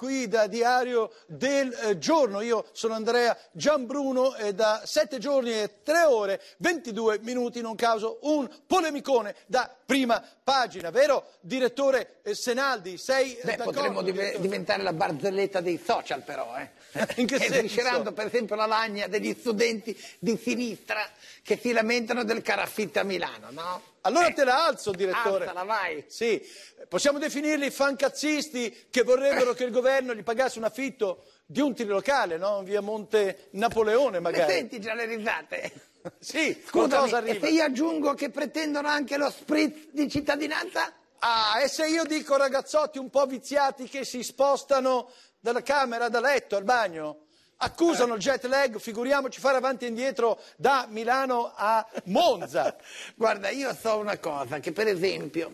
qui da Diario del eh, Giorno. Io sono Andrea Gianbruno e da sette giorni e tre ore, 22 minuti, non causo un polemicone da prima pagina. Vero, direttore eh, Senaldi? Sei eh, Beh, potremmo div- diventare la barzelletta dei social però, eh? In che senso? Per esempio la lagna degli studenti di sinistra che si lamentano del caraffitto a Milano, no? Allora Eh, te la alzo, direttore. Alzala, vai. Sì, possiamo definirli fancazzisti che vorrebbero che il governo gli pagasse un affitto di un trilocale, no? Via Monte Napoleone, Ma magari. senti già le risate? Sì, Scusami, qualcosa e arriva. se io aggiungo che pretendono anche lo spritz di cittadinanza? Ah, e se io dico ragazzotti un po' viziati che si spostano dalla camera da letto al bagno? Accusano il jet lag, figuriamoci fare avanti e indietro da Milano a Monza. Guarda, io so una cosa, che per esempio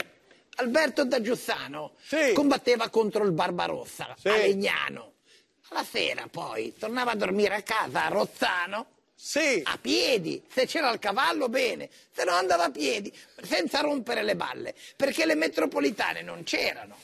Alberto da Giussano Sì. combatteva contro il Barbarossa Sì. a Legnano. Alla sera poi tornava a dormire a casa a Rozzano Sì, a piedi, se c'era il cavallo bene, se no andava a piedi, senza rompere le balle, perché le metropolitane non c'erano.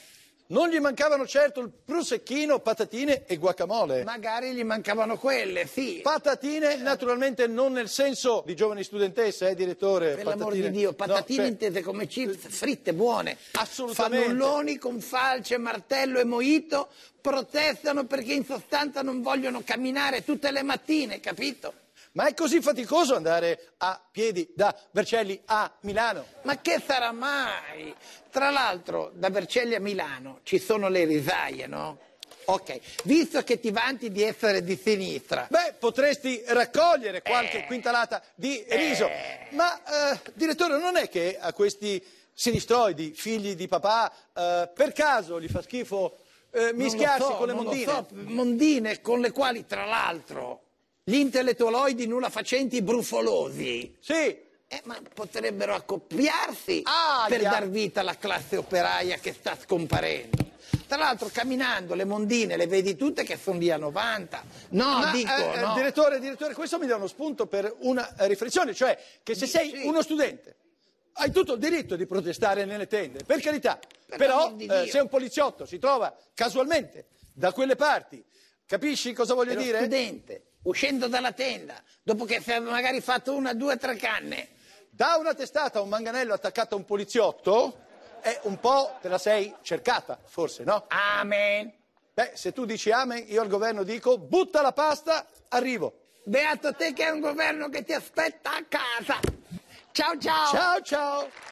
Non gli mancavano certo il prosecchino, patatine e guacamole. Magari gli mancavano quelle, sì. Patatine, naturalmente non nel senso di giovani studentesse, eh, direttore? Per l'amor di Dio, No, patatine cioè, intese come chips fritte buone. Assolutamente. Fannulloni con falce, martello e moito protestano perché in sostanza non vogliono camminare tutte le mattine, capito? Ma è così faticoso andare a piedi da Vercelli a Milano? Ma che sarà mai? Tra l'altro, da Vercelli a Milano ci sono le risaie, no? Ok, visto che ti vanti di essere di sinistra, Beh, potresti raccogliere qualche Eh. quintalata di riso. Ma, eh, direttore, non è che a questi sinistroidi, figli di papà, eh, per caso gli fa schifo eh, mischiarsi so, con le mondine? so, mondine con le quali, tra l'altro, gli intellettualoidi nulla facenti brufolosi Sì, Eh, ma potrebbero accoppiarsi Aia. per dar vita alla classe operaia che sta scomparendo. Tra l'altro, camminando le mondine le vedi tutte che sono via 90. No, Ma, dico, eh, eh, no. direttore, direttore, questo mi dà uno spunto per una eh, riflessione, cioè che se sei Sì. uno studente hai tutto il diritto di protestare nelle tende, per carità, Per però di eh, se un poliziotto si trova casualmente da quelle parti, capisci cosa voglio lo dire? studente, uscendo dalla tenda, dopo che magari fatto una, due, tre canne. Da una testata a un manganello attaccato a un poliziotto, è un po' te la sei cercata, forse, no? Amen. Beh, se tu dici amen, io al governo dico butta la pasta, arrivo. Beato te che è un governo che ti aspetta a casa. Ciao ciao. Ciao ciao!